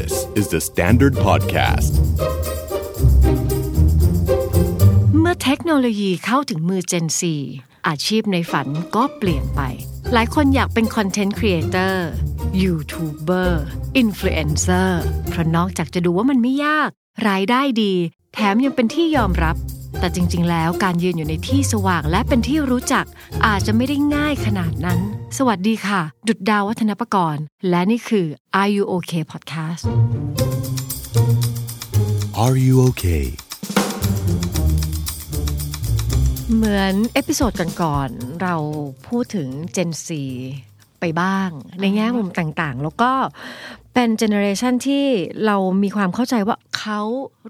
This is The Standard Podcast เมื่อเทคโนโลยีเข้าถึงมือ Gen Z อาชีพในฝันก็เปลี่ยนไป หลายคนอยากเป็นคอนเทนต์ครีเอเตอร์ยูทูบเบอร์อินฟลูเอนเซอร์เพราะนอกจากจะดูว่ามันไม่ยาก รายได้ดี แถมยังเป็นที่ยอมรับ แต่จริง ๆ แล้วการยืนอยู่ในที่สว่างและเป็นที่รู้จักอาจจะไม่ได้ง่ายขนาดนั้น สวัสดีค่ะ ดุดดาววัฒนประกรณ์และนี่คือ Are You Okay Podcast Are you okay เหมือน episode ก่อนๆเราพูดถึง Gen Z ไปบ้าง ในแง่มุมต่างๆ แล้วก็ เป็นเจเนอเรชันที่เรามีความเข้าใจว่าเขา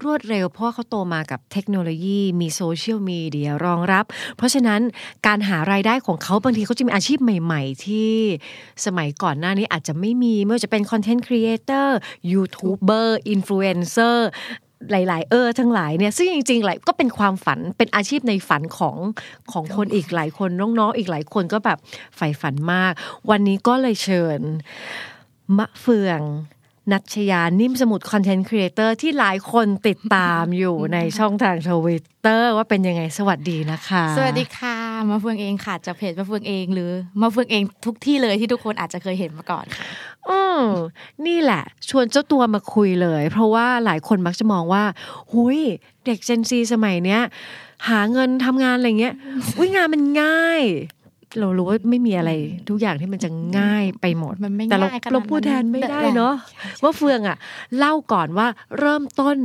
รวดเร็ว เพราะว่าเขาโตมากับเทคโนโลยีมีโซเชียลมีเดียรองรับ เพราะฉะนั้นการหารายได้ของเขาบางทีเขาจะมีอาชีพใหม่ ๆ ที่สมัยก่อนหน้านี้อาจจะไม่มีไม่ว่าจะเป็นคอนเทนต์ครีเอเตอร์ยูทูบเบอร์อินฟลูเอนเซอร์หลาย ๆ เออ ทั้งหลายเนี่ยซึ่งจริงๆหลายก็เป็นความฝันเป็นอาชีพในฝันของของคนอีกหลายคนน้องๆอีกหลายคนก็แบบใฝ่ฝันมาก วันนี้ก็เลยเชิญ มะเฟือง นัชยานิ่มสมุดคอนเทนต์ครีเอเตอร์ที่หลายคนติดตามอยู่ในช่องทางทวิตเตอร์ว่าเป็นยังไงสวัสดีนะคะ สวัสดีค่ะมาเฟืองเองค่ะจากเพจมาเฟืองเองหรือมาเฟืองเองทุกที่เลยที่ทุกคนอาจจะเคยเห็นมาก่อนค่ะอืมนี่แหละ ชวนเจ้าตัวมาคุยเลย เพราะว่าหลายคนมักจะมองว่า หุยเด็กเจนซีสมัยเนี้ย หาเงินทำงานอะไรเงี้ยอุ้ยงานมันง่าย เรารู้ว่าไม่มีอะไรทุกอย่างที่มันจะง่ายไปหมดมันไม่แต่เราง่ายขนาดนั้นเราพูดแทนไม่ได้เนาะใช่ใช่ว่าเฟืองอะเล่าก่อนว่าเริ่มต้น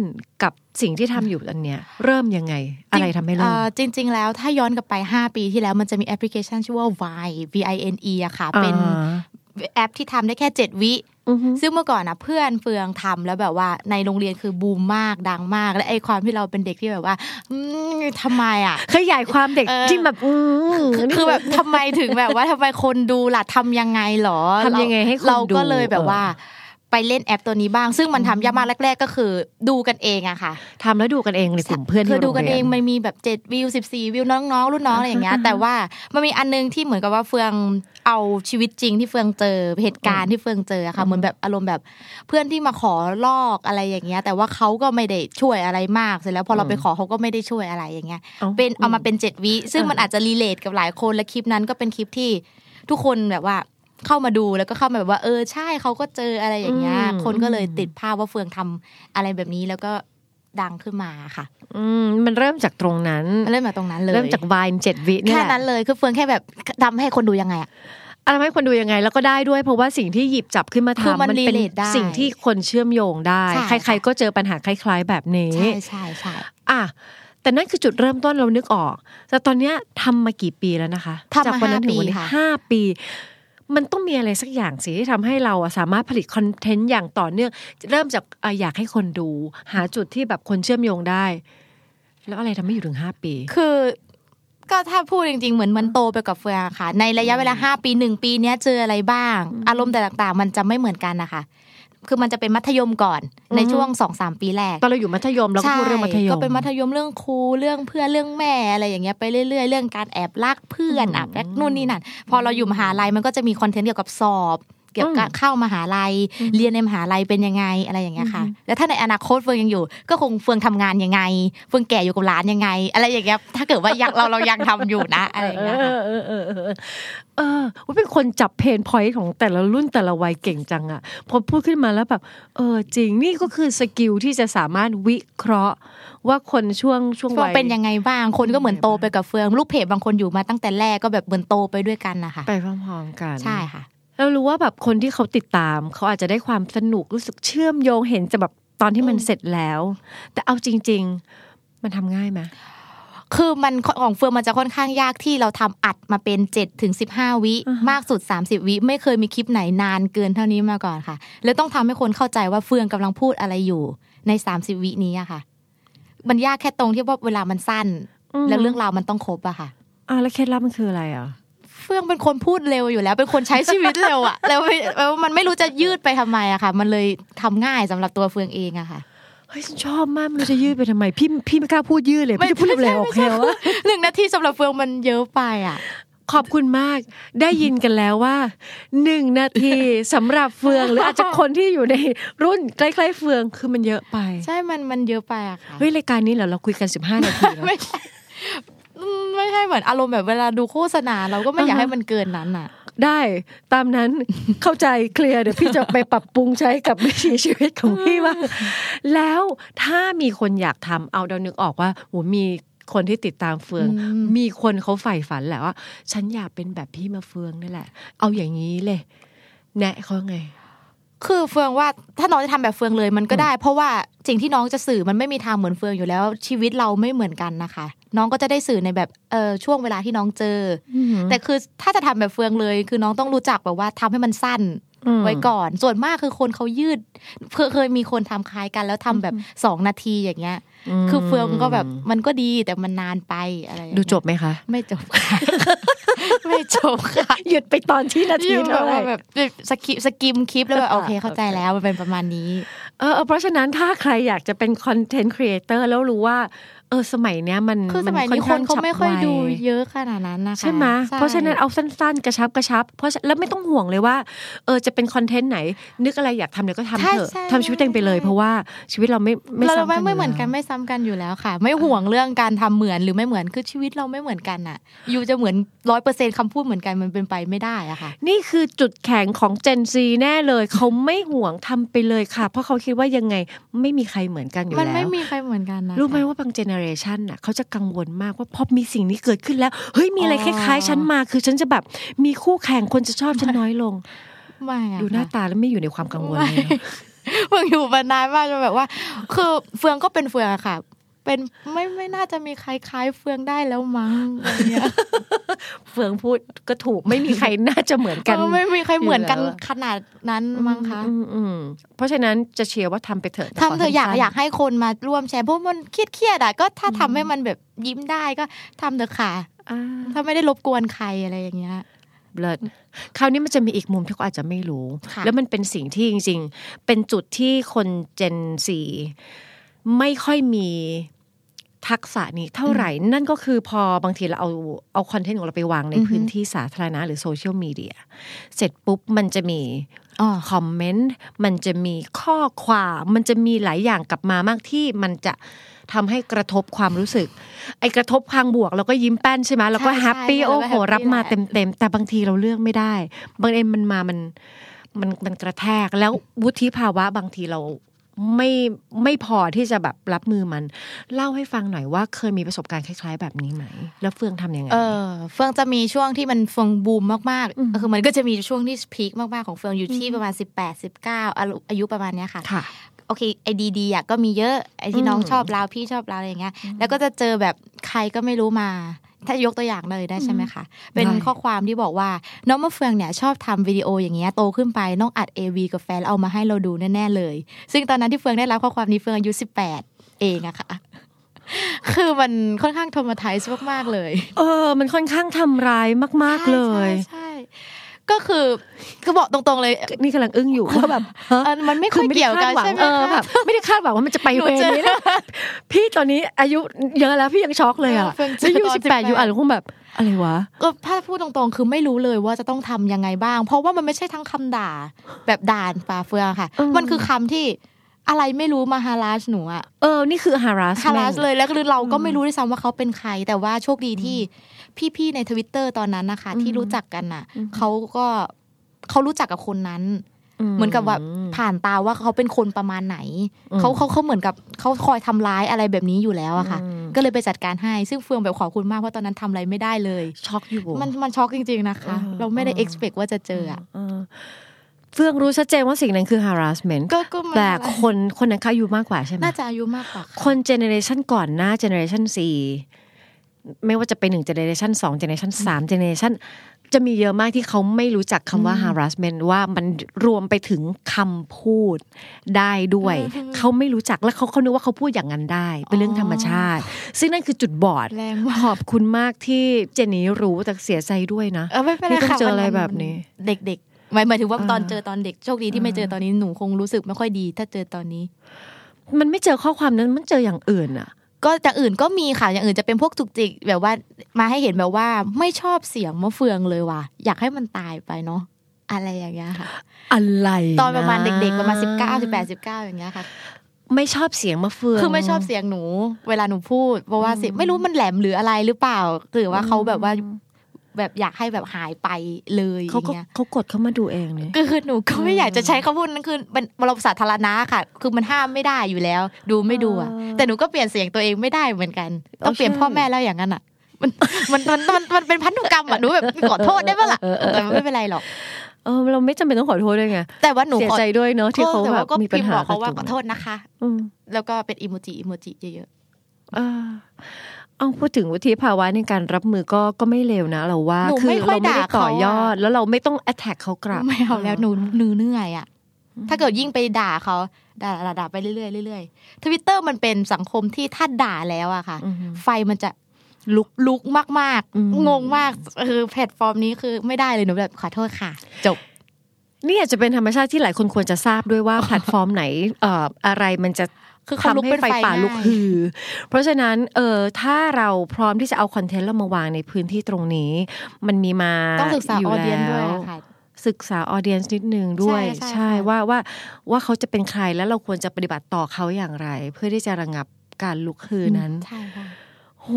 กับสิ่งที่ทำอยู่ตอนเนี้ย เริ่มยังไง อะไรทำให้เริ่มอ่อจริง ๆ แล้วถ้าย้อนกลับไป 5 ปีที่แล้วมันจะมีแอปพลิเคชันชื่อว่า Vine V I N E อะค่ะ เป็นอ่า แอปที่ทำได้แค่ 7 วิอือฮึซึ่งเมื่อก่อนนะเพื่อนเฟืองทำแล้วแบบว่าในโรงเรียนคือบูมมากดังมาก และไอความที่เราเป็นเด็กที่แบบว่าอืมทำไมอะขยายความเด็กเออที่แบบอืมคือคือแบบทำไมถึงแบบว่าทำไมคนดูล่ะทำยังไงหรอทำยังไงให้คนเราก็ดูเลยแบบเออว่า ไปเล่นแอปตัวนี้บ้าง ซึ่งมันทำยากมากแรก ๆ ก็คือดูกันเองอะค่ะทำแล้วดูกันเองในกลุ่มเพื่อนคืที่อดูกันเองโรรียมันมีแบบเจ็ดวิวสิบสี่วิวน้องๆรุ่นน้องอะไรอย่างเงี้ย แต่ว่ามันมีอันนึงที่เหมือนกับว่าเฟืองเอาชีวิตจริงที่เฟืองเจอเหตุการณ์ที่เฟืองเจออะค่ะเหมือนแบบอารมณ์แบบเพื่อนที่มาขอลอกอะไรอย่างเงี้ย แต่ว่าเขาก็ไม่ได้ช่วยอะไรมากเสร็จแล้วพอเราไปขอเขาก็ไม่ได้ช่วยอะไรอย่างเงี้ยอาเป็นเอามาเป็นเจ็ดวิซึ่งเออมันอาจจะรีเลทกับหลายคนและคลิปนั้นก็เป็นคลิปที่ทุกคนแบบว่า เข้ามาดูแล้วก็เข้ามาแบบว่าเออใช่เขาก็เจออะไรอย่างเงี้ยคนก็เลยติดภาพว่าเฟืองทำอะไรแบบนี้แล้วก็ดังขึ้นมาค่ะ อืมมันเริ่มจากตรงนั้นมันเริ่มมาตรงนั้นเลยเริ่มจากวายเจ็ดวิเนี่ยแค่แหละนั้นเลยคือเฟืองแค่แบบทำให้คนดูยังไงอะอะไรให้คนดูยังไงแล้วก็ได้ด้วย เพราะว่าสิ่งที่หยิบจับขึ้นมาคือทำมันเป็น relate ได้สิ่งที่คนเชื่อมโยงได้ใช่ใคร ๆ ก็เจอปัญหาคล้ายๆ แบบนี้ใช่ใช่ใช่อะแต่นั่นคือจุดเริ่มต้นเรานึกออก แต่ตอนเนี้ยทำมากี่ปีแล้วนะคะทำจากมาวันนั้ห้านถึปีงวันนี้ค่ะห้าปี มันต้องมีอะไรสักอย่างสิที่ทำให้เราอะสามารถผลิตคอนเทนต์อย่างต่อเนื่อง เริ่มจากอยากให้คนดู หาจุดที่แบบคนเชื่อมโยงได้ แล้วอะไรทำให้อยู่ถึงห้าปี คือก็ถ้าพูดจริงๆ เหมือนมันโตไปกับเฟืองค่ะ ในระยะเวลาห้าปีหนึ่งปีเนี้ยเจออะไรบ้าง อารมณ์แต่ต่างๆ มันจะไม่เหมือนกันนะคะ คือมันจะเป็นมัธยมก่อนในช่วงสองสามปีแรกตอนเราอยู่มัธยมเราก็พูดเรื่องมัธยมก็เป็นมัธยมเรื่องครูเรื่องเพื่อนเรื่องแม่อะไรอย่างเงี้ยไปเรื่อยๆ เรื่องการแอบรักเพื่อนอืมอะแบกนู่นนี่นั่นพอเราอยู่มหาลัยมันก็จะมีคอนเทนต์เกี่ยวกับสอบ เกี่ยวกับเข้ามหาลัย เรียนในมหาลัยเป็นยังไงอะไรอย่างเงี้ยค่ะ แล้วถ้าในอนาคตเฟืองยังอยู่ ก็คงเฟืองทำงานยังไง เฟืองแก่อยู่กับหลานยังไง อะไรอย่างเงี้ยถ้าเกิดว่ายังเราเรายังทำอยู่นะอะไรอย่างเงี้ยค่ะเออเออเออเออเออว่าเป็นคนจับ pain point ของแต่ละรุ่นแต่ละวัยเก่งจังอะพอพูดขึ้นมาแล้วแบบเออจริงนี่ก็คือสกิลที่จะสามารถวิเคราะห์ว่าคนช่วงช่วงช่วงวัยเป็นยังไงบ้างคนก็เหมือนโตไปกับเฟือง ลูกเพจบางคนอยู่มาตั้งแต่แรกก็แบบเหมือนโตไปด้วยกันนะคะไปพร้อมๆกันใช่ค่ะ เรารู้ว่าแบบคนที่เขาติดตาม เขาอาจจะได้ความสนุกรู้สึกเชื่อมโยงเห็นจะแบบตอนที่มันเสร็จแล้ว แต่เอาจริง ๆ มันทำง่ายไหมคือมันของเฟืองมันจะค่อนข้างยากที่เราทำอัดมาเป็น7จ็ถึงสิวิอ่าฮะมากสุด 30 วิไม่เคยมีคลิปไหนนานเกินเท่านี้มาก่อนค่ะ แล้วต้องทำให้คนเข้าใจว่าเฟืองกำลังพูดอะไรอยู่ใน 30 วินี้อะค่ะ มันยากแค่ตรงที่ว่าเวลามันสั้น แล้วเรื่องราวมันต้องครบอะค่ะอ่าแล้วเคล็ดลับมันคืออะไรอะเฟื่องเป็นคนพูดเร็วอยู่แล้ว เป็นคนใช้ชีวิตเร็วอะแล้วไม่แล้วมันไม่รู้จะยืดไปทำไมอะค่ะ มันเลยทำง่ายสำหรับตัวเฟืองเองอะค่ะเฮ้ยฉันชอบมากไมันจะยืดไปทำไมพี่พี่ไม่กล้าพูดยืดเลยพี่จะพูดเร็วๆโอเควะหนึ่งนาทีสำหรับเฟืองมันเยอะไปอะขอบคุณมากได้ยินกันแล้วว่าหนึ่งนาทีสำหรับเฟืองหรืออาจจะคนที่อยู่ในรุ่นใกล้ๆเฟืองคือมันเยอะไป ใช่มันมันเยอะไปอะค่ะเฮ้ยรายการนี้เหรอเราคุยกัน15นาทีแล้ว ไม่ใช่อืมไม่ใช่เหมือนอารมณ์แบบเวลาดูโฆษณา เราก็ไม่อยากอ่าฮะให้มันเกินนั้นอะ ได้ตามนั้นเข้าใจเคลียร์เดี๋ยวพี่จะไปปรับปรุงใช้กับวิถีชีวิตของพี่ว่า แล้วถ้ามีคนอยากทำเอาเดานึกออกว่าโหมีคนที่ติดตามเฟืองอืมมีคนเขาใฝ่ฝันแหละว่า ฉันอยากเป็นแบบพี่มาเฟืองนี่แหละ เอาอย่างนี้เลย แนะเขาไง คือเฟืองว่าถ้าน้องจะทำแบบเฟืองเลยมันก็ได้ เพราะว่าสิ่งที่น้องจะสื่อมันไม่มีทางเหมือนเฟืองอยู่แล้ว ชีวิตเราไม่เหมือนกันนะคะ น้องก็จะได้สื่อในแบบเออช่วงเวลาที่น้องเจออแต่คือถ้าจะทำแบบเฟืองเลย คือน้องต้องรู้จักแบบว่าทำให้มันสั้นอืมไว้ก่อน ส่วนมากคือคนเขายืดเคยเคยมีคนทำคล้ายกันแล้วทำแบบสองนาทีอย่างเงี้ย คือเฟืองก็แบบมันก็ดีแต่มันนานไปอะไรอย่างดูเงี้ยจบไหมคะ ไม่จบค่ะไม่จบค่ะหยุดไปตอนที่นาทีที่แบเท่าบไหร่ว่าแบบสกิปสกิมคลิปแล้วแบบอ่าโอเคเข้าใจแล้วมันเป็นประมาณนี้เออเออเพราะฉะนั้นถ้าใครอยากจะเป็นคอนเทนต์ครีเอเตอร์แล้วรู้ว่า เออสมัยเนี้ยมันคือสมัยนี้อคนข้งเขาไม่ค่อยฉับวดูเยอะขนาดนั้นนะคะใช่ไหมเพราะฉะนั้นเอาสั้นๆ กระชับกระชับ เพราะฉะแล้วไม่ต้องห่วงเลยว่าเออจะเป็นคอนเทนต์ไหน นึกอะไรอยากทำเดี๋ยวก็ทำเถอะทำชีวิตตัวเองไปเลย เพราะว่าชีวิตเราไม่ไม่เราซ้ำไม่กันไม่เหมือนยู่กันแล้วไม่ซ้ำกันอยู่แล้วค่ะ ไม่ห่วงเรื่องการทำเหมือนหรือไม่เหมือนคือชีวิตเราไม่เหมือนกันอะอยู่จะเหมือนร้อยเปอร์เซ็นคำพูดเหมือนกันมันเป็นไปไม่ได้อะค่ะ นี่คือจุดแข็งของ Gen Z แน่เลยเขาไม่ห่วงทำไปเลยค่ะ เพราะเขาคิดว่ายังไงไม่มีใครเหมือนกันอยู่มันแล้วไม่มีใครเหมือนกันนะรู้ไหมว่าบางเจเนอเรชันน่ะเขาจะกังวลมากว่าพอมีสิ่งนี้เกิดขึ้นแล้ว เฮ้ยมีอะไรคล้ายๆฉันมา คือฉันจะแบบมีคู่แข่งคนจะชอบฉันน้อยลงไม่อะดูหน้าค่ะตาแล้วไม่อยู่ในความกังวลเลยเนอะเฟืองอยู่มานานมากจนแบบว่า คือเฟืองก็เป็นเฟืองอะค่ะ เป็นไม่ไม่น่าจะมีใครคล้ายเฟืองได้แล้วมั้งอะไรเงี้ยเฟืองพูดก็ถูกไม่มีใครน่าจะเหมือนกันเออไม่มีใครเหมือนกันอยู่แล้วขนาดนั้นมั้งคะอืมอืมเพราะฉะนั้นจะเชียร์ว่าทำไปเถอะแต่ทำเธอะอยากสั้นๆอยากให้คนมาร่วมแชร์เพราะมันเครียดเครียดๆอะก็ถ้าทำให้มันแบบยิ้มได้ก็ทำเถอะค่ะอ่าถ้าไม่ได้รบกวนใครอะไรอย่างเงี้ยเลิศคราวนี้มันจะมีอีกมุมที่เขาอาจจะไม่รู้ค่ะแล้วมันเป็นสิ่งที่จริง ๆ เป็นจุดที่คนเจนสีไม่ค่อยมี ทักษะนี้เท่าไหร่ นั่นก็คือพอบางทีเราเอาเอาคอนเทนต์ของเราไปวางในอือฮึพื้นที่สาธารณะหรือโซเชียลมีเดียเสร็จปุ๊บมันจะมีอ๋อคอมเมนต์มันจะมีข้อความมันจะมีหลายอย่างกลับมามากที่มันจะทำให้กระทบความรู้สึก ไอ้กระทบทางบวกเราก็ยิ้มแป้นใช่ไหมเราก็ใช่แฮปปี้ใช่โอ้เราก็โห happy รับมาแหละเต็มเต็มๆแต่บางทีเราเลือกไม่ได้ บางเอ็นมันมามันมันมันกระแทกแล้ววุฒิภาวะบางทีเรา ไม่ไม่พอที่จะแบบรับมือมัน เล่าให้ฟังหน่อยว่าเคยมีประสบการณ์คล้าย ๆ แบบนี้ไหม แล้วเฟืองทำยังไงเออเฟืองจะมีช่วงที่มันเฟืองบูมมากอืมๆคือมันก็จะมีช่วงที่พีคมากๆของเฟืองอยู่ที่ประมาณ 18 19อายุอายุประมาณเนี้ยค่ะค่ะโอเคไอดีดีอะก็มีเยอะไอที่น้องอืมชอบเราพี่ชอบเราอะไรอย่างเงี้ยแล้วก็จะเจอแบบใครก็ไม่รู้มา ถ้ายกตัวอย่างเลยได้ใช่ไหมคะเป็นได้ข้อความที่บอกว่าน้องมะเฟืองเนี่ยชอบทำวิดีโออย่างเงี้ยโตขึ้นไปน้องอัด AV กับแฟนแล้วเอามาให้เราดูแน่ๆเลย ซึ่งตอนนั้นที่เฟืองได้รับข้อความนี้เฟืองอายุ18 เองอะค่ะคือมันค่อนข้างทอมาไทส์มากๆเลย เออ มันค่อนข้างทำร้ายมาก ๆเลย ใช่ใช่ ก็คือคือบอกตรงๆเลยนี่กำลังอึ้งอยู่ว่าแบบฮะเออมันไม่ค่อยคือเกี่ยวกันไม่ได้คาดหวังใช่ไหมเออคะแบบไม่ได้คาดหวังว่ามันจะไปหนูเวรเจอนี้นะพี่ตอนนี้อายุเยอะแล้วพี่ยังช็อกเลยอะเออเพิ่งเจแล้วออายุตอนสิบแปด18อยู่อ่านคงแบบอะไรวะก็ถ้าพูดตรงๆ คือไม่รู้เลยว่าจะต้องทำยังไงบ้าง เพราะว่ามันไม่ใช่ทั้งคำด่า แบบด่านป่าเฟืองค่ะอืมมันคือคำที่อะไรไม่รู้มาฮาราสหนูอะเออ นี่คือ harassment ฮาราสเลยแล้วคือเราก็ไม่รู้ด้วยซ้ำว่าเขาเป็นใคร แต่ว่าโชคดีที่ พี่ๆในทวิตเตอร์ตอนนั้นนะคะ ที่รู้จักกันน่ะเขาก็เขารู้จักกับคนนั้น เหมือนกับว่าผ่านตาว่าเขาเป็นคนประมาณไหนอืมเขาเขาเขาเหมือนกับเขาคอยทำร้ายอะไรแบบนี้อยู่แล้วอะค่ะอืมก็เลยไปจัดการให้ซึ่งเฟืองแบบขอบคุณมากเพราะตอนนั้นทำอะไรไม่ได้เลย ช็อกอยู่มันมันช็อกจริง ๆนะคะเออเราไม่ได้เออ expect ว่าจะเจออะเออเฟื่องรู้ชัดเจนว่าสิ่งนั้นคือ harassment ก็ก็มันแต่คนคนนั้นเขาอายุมากกว่าใช่ไหมน่าจะอายุมากกว่าค่ะคนเจเนเรชันก่อนหน้าเจเนเรชันสี่ ไม่ว่าจะเป็นหนึ่งเจเนเรชันสองเจเนเรชันสามเจเนเรชันจะมีเยอะมากที่เขาไม่รู้จักคำว่า harassment ว่ามันรวมไปถึงคำพูดได้ด้วย เขาไม่รู้จักแล้วเขาเขานึกว่าเขาพูดอย่างนั้นได้ เป็นเรื่องธรรมชาติ ซึ่งนั่นคือจุดบอดแรงมากขอบคุณมากที่เจนนี้รู้แต่เสียใจด้วยนะเออไม่เป็นไรที่ต้องค่ะเจออะไรมัแบบนี้ เด็กๆหมายหมายถึงว่าอ่าตอนเจอตอนเด็กโชคดีที่ไม่เจอตอนนี้หนูคงรู้สึกไม่ค่อยดี ถ้าเจอตอนนี้ มันไม่เจอข้อความนั้นมันเจออย่างอื่นอะ ก็อย่างอื่นก็มีค่ะอย่างอื่นจะเป็นพวกจุกจิกแบบว่ามาให้เห็นแบบว่า ไม่ชอบเสียงมะเฟืองเลยว่ะ อยากให้มันตายไปเนาะอะไรอย่างเงี้ยค่ะ อะไรตอนประมาณเด็กๆประมาณนสิบเก้าสิบแปดสิบเก้าอย่างเงี้ยค่ะ ไม่ชอบเสียงมะเฟืองคือไม่ชอบเสียงหนู เวลาหนูพูดเพราะว่าเสียงไม่รู้มันแหลมหรืออะไรหรือเปล่าหรือว่าเขาแบบว่า แบบอยากให้แบบหายไปเลยอเขาย่างก็เงี้ยเขากดเข้ามาดูเองเนี่ยก็คือหนูก็ไม่อยากจะใช้คำพูดนั้นคือเป็นเราสาธารณะค่ะ คือมันห้ามไม่ได้อยู่แล้ว ดูไม่ดูอะอ่าแต่หนูก็เปลี่ยนเสียงตัวเองไม่ได้เหมือนกันต้องเปลี่ยนใช่พ่อแม่แล้วอย่างนั้นอะมันมันมันมันมันเป็นพันธุกรรมอะหนูแบบขอโทษได้ปะล่ะเออเออเออแต่มันไม่เป็นไรหรอกเออเราไม่จำเป็นต้องขอโทษด้วยไงแต่ว่าหนูเสียขอใจด้วยเนาะที่เขาแต่แบว่บก็มีปัญพิมพ์หาบอกเขาว่ากับขอจุ๋มโทษนะคะอืมแล้วก็เป็นอิโมจิอิโมจิเยอะเออ เอาพูดถึงวุฒิภาวะในการรับมือก็ก็ไม่เลวนะเราว่าหนูคืไม่ค่อยเราไม่ได้ด่าเขาต่อยอดอะแล้วเราไม่ต้อง attack เขากลับๆไม่เอาแล้วหนูหนูเหนื่อยอะถ้าเกิดยิ่งไปด่าเขาด่าด่าด่าไปเรื่อยๆเรื่อยๆทวิตเตอร์มันเป็นสังคมที่ถ้าด่าแล้วอะค่ะอืมไฟมันจะลุกลุกมากอืมๆงงมากคือแพลตฟอร์มนี้คือไม่ได้เลยหนูแบบขอโทษค่ะ จบนี่อาจจะเป็นธรรมชาติที่หลายคนควรจะทราบด้วยว่าแพลตฟอร์มไหนเอ่ออะไรมันจะ คือเขาลุกทำให้เป็นไฟไฟป่าง่ายลุกฮือ เพราะฉะนั้นเออถ้าเราพร้อมที่จะเอาคอนเทนต์เรามาวางในพื้นที่ตรงนี้ มันมีมาต้องศึกษายู่ออเดียนแล้ด้วยอะค่ะศึกษาออเดียนนิดนึงด้วย ใช่ใช่ค่ะว่าว่าว่าเขาจะเป็นใครแล้วเราควรจะปฏิบัติต่อเขาอย่างไร เพื่อที่จะระงับการลุกฮือนั้นใช่ค่ะโห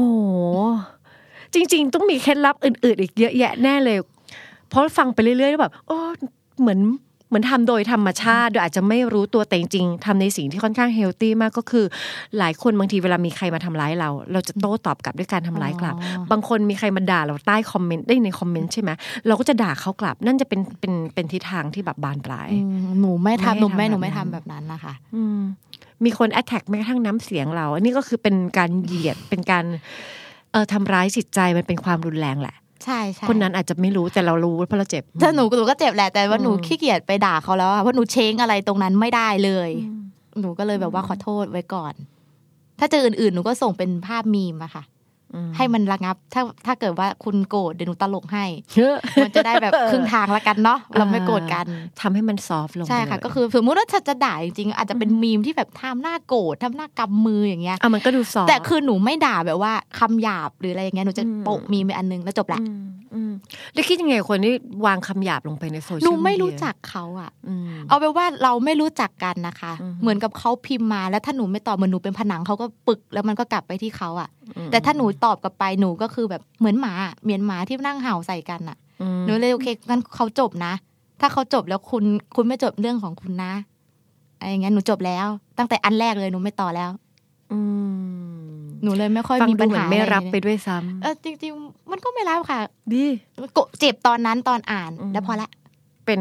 จริง ๆ ต้องมีเคล็ดลับอื่น ๆ อีกเยอะแยะแน่เลย เพราะฟังไปเรื่อยๆแล้วแบบโอ้เหมือน เหมือนทำโดยธรรมชาติ โดยอาจจะไม่รู้ตัวแต่จริงๆทำในสิ่งที่ค่อนข้างเฮลตี้มากก็คือ หลายคนบางทีเวลามีใครมาทำร้ายเรา เราจะโต้ตอบกลับด้วยการทำร้ายกลับอ๋อบางคนมีใครมาด่าเราใต้คอมเมนต์ได้ในคอมเมนต์ใช่ไหมเราก็จะด่าเขากลับ นั่นจะเป็นเป็นเป็นทิศทางที่แบบบานปลายอืมหนูไม่ไม่ให้ทำหนูไม่ทำหนูไม่แบบนั้นทำแบบนั้นนะคะอืมมีคนแอ t แทกแม้กระทั่งน้ำเสียงเรา อันนี้ก็คือเป็นการเหยียดเป็นการเออทำร้ายจิตใจมันเป็นความรุนแรงแหละ ใช่ใช่คนนั้นอาจจะไม่รู้แต่เรารู้เพราะเราเจ็บถ้าหนูหนูก็เจ็บแหละแต่ว่าหนูอืมขี้เกียจไปด่าเขาแล้วอะเพราะหนูเช้งอะไรตรงนั้นไม่ได้เลย หนูก็เลยแบบว่าขอโทษไว้ก่อน ถ้าเจออื่นๆหนูก็ส่งเป็นภาพมีมอะค่ะอืม ให้มันระงับ ถ้าถ้าเกิดว่าคุณโกรธเดี๋ยวหนูตลกให้เยอะมันจะได้แบบครึ่งทางละกันเนาะเราไม่โกรธกันทำให้มันซอฟต์ลงใช่ค่ะไปเลยก็คือสมมติว่าถ้าจะด่าจริงๆอาจจะเป็นมีมที่แบบทำหน้าโกรธทำหน้ากำมืออย่างเงี้ยอะมันก็ดูซอฟต์แต่คือหนูไม่ด่าแบบว่าคำหยาบหรืออะไรอย่างเงี้ยหนูจะอืมโปะมีมไปอันนึงแล้วจบละอืมอืมแล้วคิดยังไงกับคนที่วางคำหยาบลงไปในโซเชียลหนูไม่มีเดียรู้จักเขาอะอืมเอาไปนว่าเราไม่รู้จักกันนะคะอืมเหมือนกับเขาพิมพ์มาแล้วถ้าหนูไม่ตอบเหมือนหนูเป็นผนังเขาก็ปึกแล้วมันก็กลับไปที่เขาอะอืมแต่ถ้าหนูตอบกลับไปหนูก็คือแบบเหมือนหมาเหมือนหมาที่นั่งเห่าใส่กันอะอืมหนูเลยโอเคงั้นเขาจบนะ ถ้าเขาจบแล้วคุณคุณไม่จบเรื่องของคุณนะอะไรอย่างเงี้ยหนูจบแล้ว ตั้งแต่อันแรกเลยหนูไม่ต่อแล้ว อืมหนูเลยไม่ค่อยฟังมีดูปัญเหมือหานไม่อะรับเลยไปด้วยซ้ำเออจริง ๆ มันก็ไม่รับค่ะ ดีโกะเจ็บตอนนั้นตอนอ่านอืมแล้วพอละ เป็น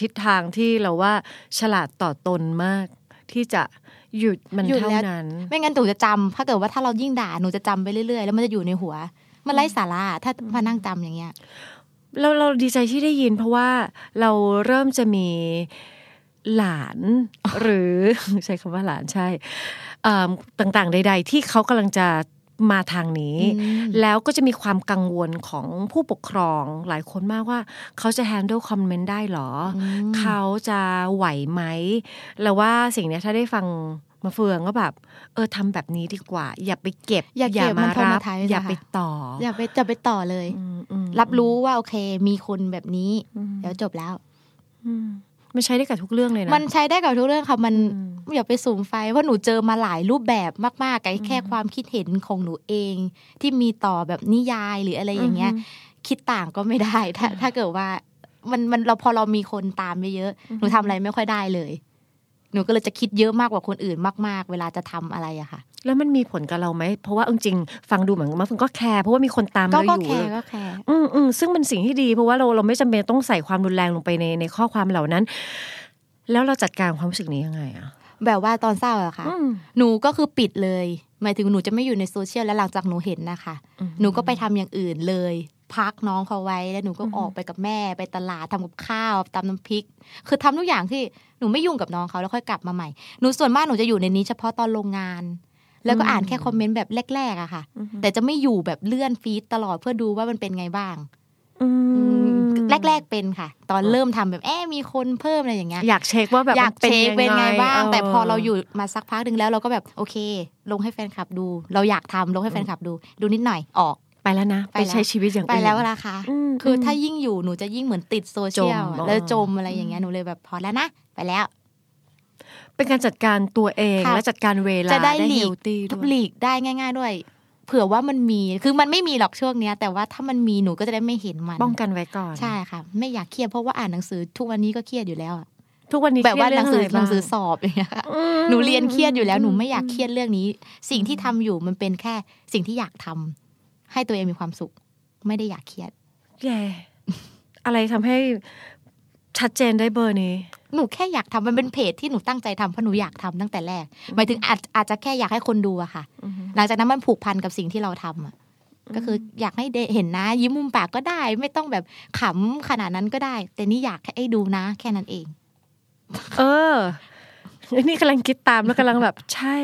ทิศทางที่เราว่าฉลาดต่อตนมาก ที่จะ หยุดมันหยุดเท่าแล้วนั้น ไม่งั้นหนูจะจำถ้าเกิดว่าถ้าเรายิ่งด่าหนูจะจำไปเรื่อยๆ แล้วมันจะอยู่ในหัว มันไร้สาระถ้ามานั่งจำอย่างเงี้ยเราเราดีใจที่ได้ยินเพราะว่าเราเริ่มจะมีหลานหรือใช้คำว่าหลานใช่เอิ่มต่างๆ ใด ๆ ที่เขากำลังจะ มาทางนี้อืมแล้วก็จะมีความกังวลของผู้ปกครองหลายคนมากว่า เขาจะ handle comment ได้หรออมเขาจะไหวไหมแล้วว่าสิ่งเนี้ยถ้าได้ฟังมาเฟืองก็แบบ เออทำแบบนี้ดีกว่า อย่าไปเก็บ อย่าเก็บมามันรับ traumatize อย่าอะค่ะไปต่อ อย่าไปจะไปต่อเลยอืมอืมรับรู้ว่าโอเค มีคนแบบนี้อืมเดี๋ยวจบแล้วอื มมันใช้ได้กับทุกเรื่องเลยนะมันใช้ได้กับทุกเรื่องค่ะมันอืมอย่าไปสุมไฟเพราะหนูเจอมาหลายรูปแบบมากๆกับแค่ความคิดเห็นของหนูเอง ที่มีต่อแบบนิยายหรืออะไรอย่างเงี้ย คิดต่างก็ไม่ได้ ถ้า ถ้าเกิดว่ามันมันเราพอเรามีคนตามเยอะๆหนูทำอะไรไม่ค่อยได้เลย หนูก็เลยจะคิดเยอะมากกว่าคนอื่นมาก ๆ เวลาจะทำอะไรอะค่ะ แล้วมันมีผลกับเราไหม เพราะว่าเอาจริงๆฟังดูเหมือนกับมาฟังก็แคร์เพราะว่ามีคนตามก็เราก็อยู่แคร์ก็แคร์อืมอืมซึ่งเป็นสิ่งที่ดี เพราะว่าเราเราไม่จำเป็นต้องใส่ความรุนแรงลงไปในในข้อความเหล่านั้น แล้วเราจัดการความรู้สึกนี้ยังไงอะแบบว่าตอนเศร้าอะค่ะอืมหนูก็คือปิดเลย หมายถึงหนูจะไม่อยู่ในโซเชียลแล้วหลังจากหนูเห็นนะคะอืมหนูก็ไปทำอย่างอื่นเลย พักน้องเขาไว้แล้วหนูก็อืมออกไปกับแม่ไปตลาดทำกับข้าวตำน้ำพริก คือทำทุกอย่างที่หนูไม่ยุ่งกับน้องเขาแล้วค่อยกลับมาใหม่ หนูส่วนมากหนูจะอยู่ในนี้เฉพาะตอนลงงาน แล้วก็อ่านแค่คอมเมนต์แบบแรกๆอะค่ะอืมแต่จะไม่อยู่แบบเลื่อนฟีดตลอดเพื่อดูว่ามันเป็นไงบ้างอืมแรก ๆ เป็นค่ะ ตอนเริ่มทำแบบเอ๊ะมีคนเพิ่มอะไรอย่างเงี้ยอยากเช็คว่าแบบอยากมันเช็คเป็นไงบ้าง แต่พอเราออยู่มาสักพักหนึ่งแล้วเราก็แบบโอเค ลงให้แฟนคลับดู เราอยากทำลงให้แฟนคลับดู ดูนิดหน่อยออกไปแล้วนะ ไปไปแล้วใช้ชีวิตอย่างไปอื่นแล้วนะคะอืมคืออมถ้ายิ่งอยู่หนูจะยิ่งเหมือนติดโซเชียลจมอะแล้วจมอะไรอย่างเงี้ยหนูเลยแบบพอแล้วนะ ไปแล้ว เป็นการจัดการตัวเองค่ะและจัดการเวลาจะได้หเฮลีลกตี้ด้วยหลีกได้ง่าย ๆ ด้วย เผื่อว่ามันมีคือมันไม่มีหรอกช่วงเนี้ย แต่ว่าถ้ามันมีหนูก็จะได้ไม่เห็นมันป้องกันไว้ก่อนใช่ค่ะ ไม่อยากเครียดเพราะว่าอ่านหนังสือทุกวันนี้ก็เครียดอยู่แล้วอะทุกวันนี้แบบว่าเครีหยนัดงสือเรื่ะไรหนังสือบ้าสอบอย่างเงี้ยค่ะอืมหนูเรียนเครียดอยู่แล้วหนูไม่อยากเครียดเรื่องนี้ สิ่งที่ทำอยู่มันเป็นแค่สิ่งที่อยากทำให้ตัวเองมีความสุข ไม่ได้อยากเครียดแย่อะไรทำให้ชัดเจนได้เบอร์นี้ หนูแค่อยากทำมันเป็นเพจที่หนูตั้งใจทำเพราะหนูอยากทำตั้งแต่แรก หมายถึงอาจอาจจะแค่อยากให้คนดูอะค่ะ หลังจากนั้นมันผูกพันกับสิ่งที่เราทำอะก็คืออยากให้ได้เห็นนะ ยิ้มมุมปากก็ได้ ไม่ต้องแบบขำขนาดนั้นก็ได้ แต่นี่อยากให้ดูนะ แค่นั้นเอง เออนี่กำลังคิดตามแล้วกำลังแบบใช่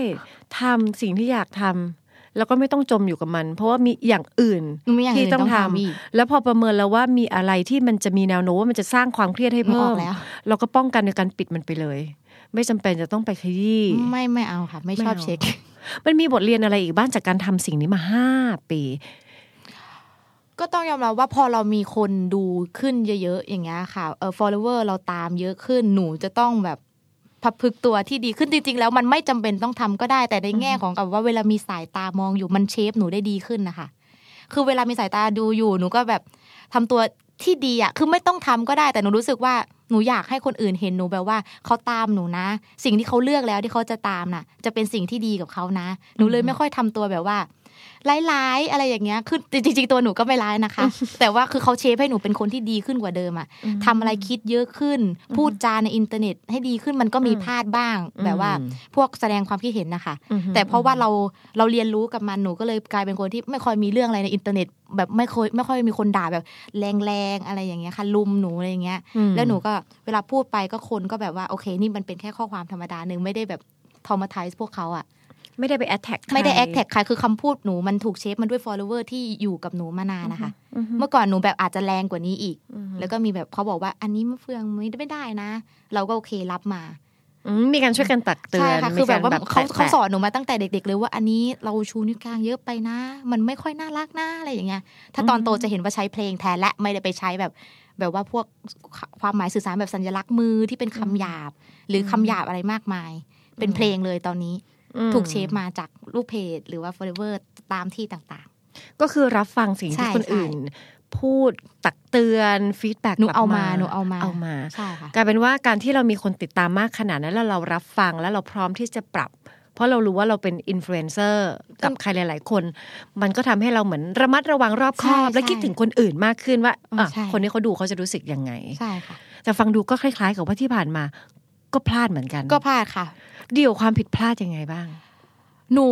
ทำสิ่งที่อยากทำ แล้วก็ไม่ต้องจมอยู่กับมัน เพราะว่ามีอย่างอื่นหนูไม่อย่างที่อื่นต้องต้องทำทำอีกแล้วพอประเมินแล้วว่ามีอะไรที่มันจะมีแนวโน้มว่ามันจะสร้างความเครียดให้นึกอเพิ่อมกแล้วเราก็ป้องกันในการปิดมันไปเลย ไม่จำเป็นจะต้องไปขยี้ไม่ไม่เอาค่ะ ไม่ชอบไม่เอาเช็ค มันมีบทเรียนอะไรอีกบ้างจากการทำสิ่งนี้มาห้าปีก็ต้องยอมรับว่าพอเรามีคนดูขึ้นเยอะๆอย่างเงี้ยค่ะเออ follower เราตามเยอะขึ้นหนูจะต้องแบบ พับพึกตัวที่ดีขึ้นจริง ๆ แล้วมันไม่จำเป็นต้องทำก็ได้ แต่ในแง่ของกับว่าเวลามีสายตามองอยู่มันเชฟหนูได้ดีขึ้นนะคะคือเวลามีสายตาดูอยู่หนูก็แบบทำตัวที่ดีอะคือไม่ต้องทำก็ได้แต่หนูรู้สึกว่าหนูอยากให้คนอื่นเห็นหนูแบบว่าเขาตามหนูนะ สิ่งที่เขาเลือกแล้วที่เขาจะตามน่ะ จะเป็นสิ่งที่ดีกับเขานะ หนูเลยไม่ค่อยทำตัวแบบว่า ร้ายๆอะไรอย่างเงี้ยคือจริงๆตัวหนูก็ไม่ร้ายนะคะ แต่ว่าคือเขา shape ให้หนูเป็นคนที่ดีขึ้นกว่าเดิมอะทำอะไรคิดเยอะขึ้น พูดจาในอินเทอร์เน็ตให้ดีขึ้นมันก็มีพลาดบ้าง แบบว่าพวกแสดงความคิดเห็นนะคะ แต่เพราะว่าเราเราเรียนรู้กับมันหนูก็เลยกลายเป็นคนที่ไม่ค่อยมีเรื่องอะไรในอินเทอร์เน็ตแบบไม่ค่อยไม่ค่อยมีคนด่าแบบแรงๆอะไรอย่างเงี้ยค่ะลุมหนูอะไรอย่างเงี้ยอืมแล้วหนูก็เวลาพูดไปก็คนก็แบบว่าโอเค นี่มันเป็นแค่ข้อความธรรมดาหนึ่งไม่ได้แบบทอม a ไทส์พวกเขาอะ ไม่ได้ไป attack ไม่ได้ attack ใครคือคำพูดหนูมันถูก shape มันด้วย follower ที่อยู่กับหนูมานานนะคะ เมื่อก่อนหนูแบบอาจจะแรงกว่านี้อีก แล้วก็มีแบบเขาบอกว่าอันนี้มะเฟืองไม่ได้ไม่ได้นะ เราก็โอเครับมามีการช่วยกันตักเตือนใช่ค่ะคือแบบว่ามีกรเขาแตะเขาสอนหนูมาตั้งแต่เด็ก ๆ เลยว่าอันนี้เราชูนิ้วกลางเยอะไปนะ มันไม่ค่อยน่ารักนะอะไรอย่างเงี้ยถ้าตอนโตจะเห็นว่าใช้เพลงแทนและไม่ได้ไปใช้แบบ แบบว่าพวกความหมายสื่อสารแบบสัญลักษณ์มือที่เป็นคำหยาบ หรือคำหยาบอะไรมากมาย เป็นเพลงเลยตอนนี้อืม ถูก shape มาจากลูกเพจ หรือว่า follower ตามที่ต่างก็คือรับฟังสิ่งใช่ที่คนใช่อื่น พูดตักเตือน feedback ๆหนูเอามาหนูเอามาเอามาใช่ค่ะกลายเป็นว่าการที่เรามีคนติดตามมากขนาดนั้นแล้วเรารับฟังแล้วเราพร้อมที่จะปรับ เพราะเรารู้ว่าเราเป็นอินฟลูเอนเซอร์กับใครหลาย ๆ คน มันก็ทำให้เราเหมือนระมัดระวังรอบคอบใช่และคิดถึงคนอื่นมากขึ้นว่าอ๋ออะใช่คนนี้เขาดูเขาจะรู้สึกยังไงใช่ค่ะแต่ฟังดูก็คล้าย ๆ กับว่าที่ผ่านมา ก็พลาดเหมือนกัน ก็พลาดค่ะ เดี่ยวความผิดพลาดยังไงบ้าง หนู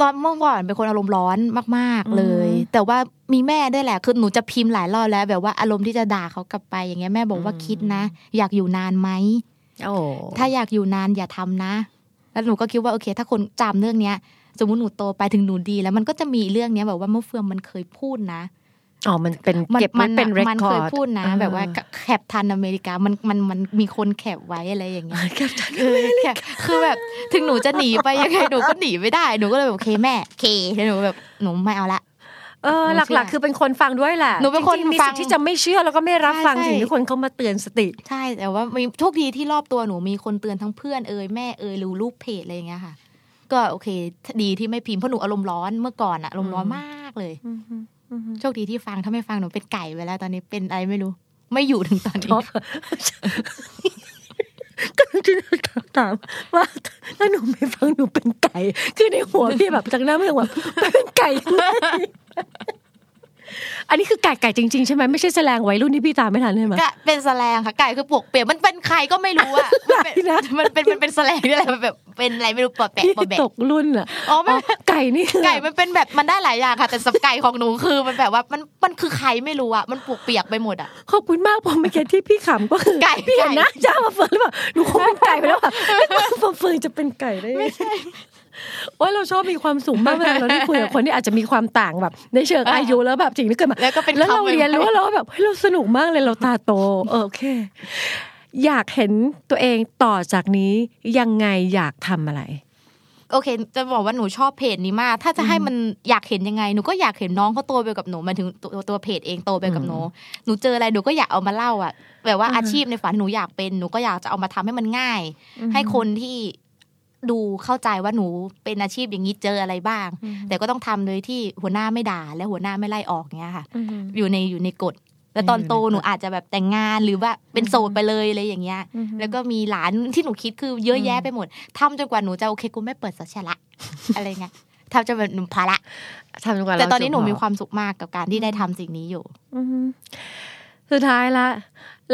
ตอนเมื่อก่อนเป็นคนอารมณ์ร้อนมาก ๆเลยอืมแต่ว่ามีแม่ได้วยแหละคือหนูจะพิมพ์หลายรอบแล้ว แบบว่าอารมณ์ที่จะด่าเขากลับไปอย่างเงี้ยแม่บอกว่าอืมคิดนะ อยากอยู่นานไหมโอ้ถ้าอยากอยู่นานอย่าทำนะ แล้วหนูก็คิดว่าโอเค ถ้าคนจำเรื่องเนี้ย สมมติหนูโตไปถึงหนูดี แล้วมันก็จะมีเรื่องเนี้ยแบบว่าเมื่อเฟืองมันเคยพูดนะ อ๋อ มันเป็นมัเก็บไว้เป็นเรคมันคอเคยร์ดพูดนะ แบบว่าแคปทันอเมริกา มันมันมันมีคนแคปไว้อะไรอย่างเงี้ยเก็บทันเออแค่คือแบบถึงหนูจะหนีไปยังไงหนูก็หนีไม่ได้ หนูก็เลยแบบโอเคแม่โอเคแล้วหนูแบบหนูไม่เอาละเออหนูเชื่อหลักๆ คือเป็นคนฟังด้วยแหละหนูเป็นคนจริงๆมีฟัสิงทธิ์ที่จะไม่เชื่อแล้วก็ไม่รับฟังใช่สิ่งที่คนเขามาเตือนสติ ใช่แต่ว่ามีโชคดีที่รอบตัวหนูมีคนเตือนทั้งเพื่อนเอ่ยแม่เอ่ยหรือลูกเพจอะไรอย่างเงี้ยค่ะ ก็โอเค ดีที่ไม่พิมพ์เพราะหนูอารมณ์ร้อนเมื่อก่อนอะอารมณ์ร้อนมากเลย โชคดีที่ฟังถ้าไม่ฟังหนูเป็นไก่ไปแล้ว ตอนนี้เป็นอะไรไม่รู้ ไม่อยู่ถึงตอนนี้ก็จะถามว่าถ้าหนูไม่ฟังหนูเป็นไก่ คือในหัวพี่แบบจากหน้าไม่หัวเป็นไก่ยังไง อันนี้คือไก่ไก่จริงๆใช่ไหมไม่ใช่แสลงวัยรุ่นที่พี่ตามไม่ทันใช่ไหมก็เป็นแสลงค่ะไก่คือปวกเปียกมันเป็นใครก็ไม่รู้อะมันเป็นนะมันเป็นมันเป็นแสลงนี่แหละมันแบบเป็นอะไรไม่รู้ปอแปะพี่ปอแบะตกรุ่นอะอ๋อไม่ไก่นี่คือไก่มันเป็นแบบมันได้หลายอย่างค่ะ แต่สับไก่ของหนูคือมันแบบว่ามันมันคือใครไม่รู้อะมันปวกเปียกไปหมดอะขอบคุณมากเพอเมื่อกี้ที่พี่ขำก็คือไก่พี่เห็นไก่นะจ้ามาเฟิร์นหรือเปล่าหนูคงเป็นไก่ไปแล้วแบบพอเฟืองจะเป็นไก่ได้ไม่ใช่ โอ้ยเราชอบมีความสุขมากเวลาเราได้คุยกับคนที่อาจจะมีความต่างแบบ ในเชิงอายุแล้วแบบสิ่งที่เกิดมาแล้วก็เป็นแล้วเราคำใหม่ๆเรียนรู้ว่าเราแบบเฮ้ยเราสนุกมากเลยเราตาโตเออโอเค อยากเห็นตัวเองต่อจากนี้ยังไงอยากทำอะไรโอเค จะบอกว่าหนูชอบเพจนี้มาก ถ้าจะให้มันอยากเห็นยังไง หนูก็อยากเห็นน้องเขาโตไปกับหนูหมายถึงตัวตัวเพจเองโตไปกับหนู หนูเจออะไรหนูก็อยากเอามาเล่าอะ แบบว่าอ่าฮะอาชีพในฝันหนูอยากเป็น หนูก็อยากจะเอามาทำให้มันง่าย ให้คนที่ ดูเข้าใจว่าหนูเป็นอาชีพอย่างนี้เจออะไรบ้าง แต่ก็ต้องทำโดยที่หัวหน้าไม่ด่า และหัวหน้าไม่ไล่ออกเงี้ยค่ะ อยู่ในอยู่ในกฎแล้วตอนโตอยู่ในกฎหนูอาจจะแบบแต่งงานหรือว่าเป็นโสดไปเลยอะไรอย่างเงี้ย แล้วก็มีหลานที่หนูคิดคือเยอะแยะไปหมดทำจนกว่าหนูจะโอเคกูไม่เปิดสัชละอะไรเงี้ยทำจนแบบหนูพาละทำจนกว่าแต่เราตอนนี้หนูจะพมีความสุขมากกับการที่ได้ทำสิ่งนี้อยู่อือฮึ สุดท้ายละ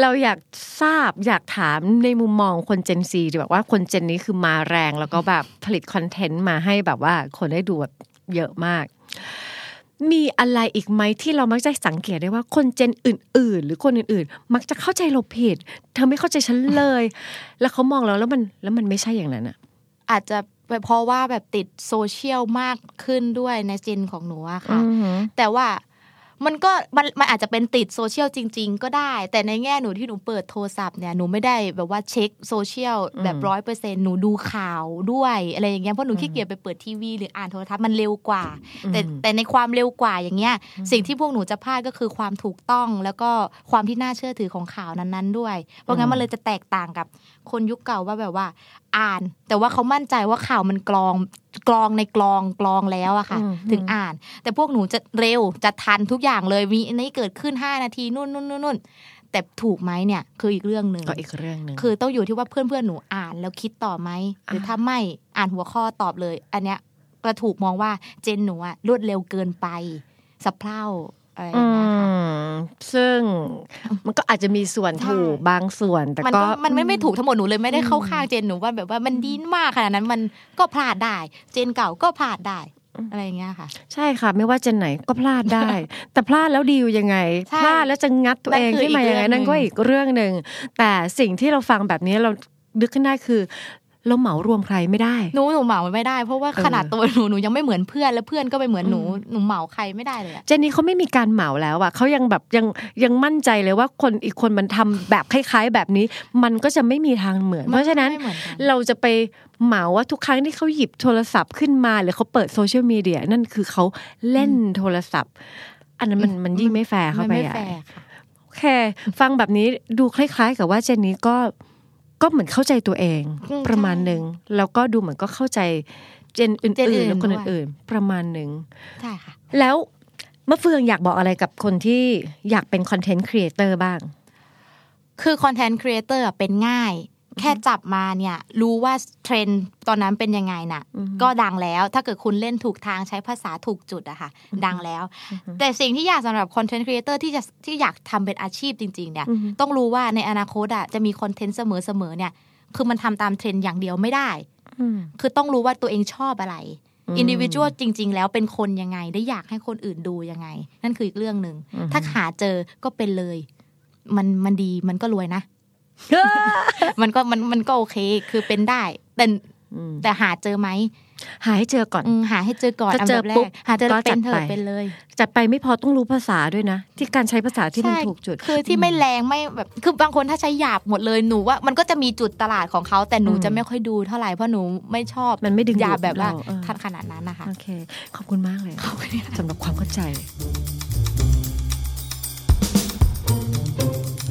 เราอยากทราบอยากถามในมุมมองคนเจนซีดีแบบว่าคนเจนนี้คือมาแรง แล้วก็แบบผลิตคอนเทนต์มาให้แบบว่าคนได้ดูแบบเยอะมาก มีอะไรอีกไหมที่เรามักจะสังเกตได้ว่าคนเจนอื่น ๆ หรือคนอื่น ๆ มักจะเข้าใจเราผิดเธอไม่เข้าใจฉันเลย แล้วเขามองเราแล้วมันแล้วมันไม่ใช่อย่างนั้นอะอาจจะเพราะว่าแบบติดโซเชียลมากขึ้นด้วยในเจนของหนูอะค่ะอือฮึแต่ว่า มันก็มันมันอาจจะเป็นติดโซเชียลจริง ๆ ก็ได้ แต่ในแง่หนูที่หนูเปิดโทรศัพท์เนี่ยหนูไม่ได้แบบว่าเช็คโซเชียลแบบร้อยเปอร์เซ็นหนูดูข่าวด้วยอะไรอย่างเงี้ยเพราะหนูขี้เกียจไปเปิดทีวีหรืออ่านโทรทัศน์มันเร็วกว่า แต่แต่ในความเร็วกว่าอย่างเงี้ยสิ่งที่พวกหนูจะพลาดก็คือความถูกต้องแล้วก็ความที่น่าเชื่อถือของข่าวนั้นๆด้วย เพราะงั้นมันเลยจะแตกต่างกับคนยุคเก่าว่าแบบว่า อ่าน แต่ว่าเขามั่นใจว่าข่าวมันกรองกรองในกรองกรองแล้วอะค่ะอืมถึงอ่าน แต่พวกหนูจะเร็วจะทันทุกอย่างเลยมีอันนี้เกิดขึ้น 5 นาทีนู่นนู่นนู่นนู่นแต่ถูกไหมเนี่ยคืออีกเรื่องหนึ่งก็อีกเรื่องหนึ่งคือต้องอยู่ที่ว่าเพื่อนเพื่อนๆหนูอ่านแล้วคิดต่อไหมหรือถ้าไม่อ่านหัวข้อตอบเลย อันเนี้ยก็ถูกมองว่าเจนหนูอะรวดเร็วเกินไปสะเพร่า อะไรอย่างเงี้ยค่ะอืมซึ่งมันก็อาจจะมีส่วนใช่ถูกบางส่วน แต่มันก็ก็มันไม่ไม่ถูกทั้งหมดหนูเลยไม่ได้เข้าข้างเจนหนูว่าแบบว่ามันดีมากขนาดนั้นมันก็พลาดได้ เจนเก่าก็พลาดได้อะไรอย่างเงี้ยค่ะ ใช่ค่ะ ไม่ว่าจะไหนก็พลาดได้ แต่พลาดแล้วดีอยู่ยังไงใช่พลาดแล้วจะงัดตัวนั่เอนงคือขึ้นมาอีกยังไงเรื่องนั่นก็หนึ่งอีกเรื่องหนึ่งแต่สิ่งที่เราฟังแบบนี้เราดึกขึ้นได้คือ เราเหมารวมใครไม่ได้หนูหนูเหมาไม่ได้ เพราะว่าเออขนาดตัวหนูหนูยังไม่เหมือนเพื่อนแล้วเพื่อนก็ไปเหมือนหนูหนูเหมาใครไม่ได้เลยอะเจนนี้เขาไม่มีการเหมาแล้วอะเขายังแบบยังยังมั่นใจเลยว่าคนอีกคนมันทำแบบคล้าย ๆ แบบนี้ มันก็จะไม่มีทางเหมือน เพราะฉะนั้นไม่เหมือนกันเราจะไปเหมาว่าทุกครั้งที่เขาหยิบโทรศัพท์ขึ้นมาหรือเขาเปิดโซเชียลมีเดียนั่นคือเขาเล่นโทรศัพท์ อันนั้นมันมันยิ่งไม่แฟร์เข้าไปมันไม่ใหญ่แฟร์ค่ะโอเค ฟังแบบนี้ดูคล้าย ๆ กับว่าเจนนี้ก็ ก็เหมือนเข้าใจตัวเองอืมประมาณหนึ่งแล้วก็ดูเหมือนก็เข้าใจเจนอื่เจนอื่นๆนแล้วคนด้วยอื่นๆประมาณหนึ่งใช่ค่ะแล้วมะเฟืองอยากบอกอะไรกับคนที่อยากเป็น content creator บ้าง คือ content creator เป็นง่าย แค่จับมาเนี่ย รู้ว่าเทรนด์ตอนนั้นเป็นยังไงน่ะ ก็ดังแล้วถ้าเกิดคุณเล่นถูกทางใช้ภาษาถูกจุดอะค่ะ ดังแล้ว แต่สิ่งที่อยากสำหรับ content creator ที่จะที่อยากทำเป็นอาชีพจริง ๆ เนี่ยอือฮึต้องรู้ว่าในอนาคตอะจะมี content เสมอๆเนี่ย คือมันทำตามเทรนด์อย่างเดียวไม่ได้ คือต้องรู้ว่าตัวเองชอบอะไรอินดิวิ a l จริง ๆ แล้วเป็นคนยังไง ได้อยากให้คนอื่นดูยังไง นั่นคืออีกเรื่องหนึ่งถ้าหาเจอก็เป็นเลย มันมันดีมันก็รวยนะ มันก็มันมันก็โอเค คือเป็นได้ แต่อืมแต่หาเจอไหมหาให้เจอก่อนอืมหาให้เจอก่อนถ้าเจอดับแรปุ๊บกหาเจอก็เป็จันดเถไปอะเป็นเลย จัดไปไม่พอต้องรู้ภาษาด้วยนะ ที่การใช้ภาษาที่มันใช่ถูกจุด คือที่ไม่แรงไม่แบบคือบางคนถ้าใช้หยาบหมดเลยหนูว่ามันก็จะมีจุดตลาดของเขาแต่หนูอืมจะไม่ค่อยดูเท่าไหร่เพราะหนูไม่ชอบมันไม่ดึงหยาบดูดแบบว่าเราเออทันขนาดนั้นนะคะโอเค ขอบคุณมากเลยสำหรับความเข้าใจ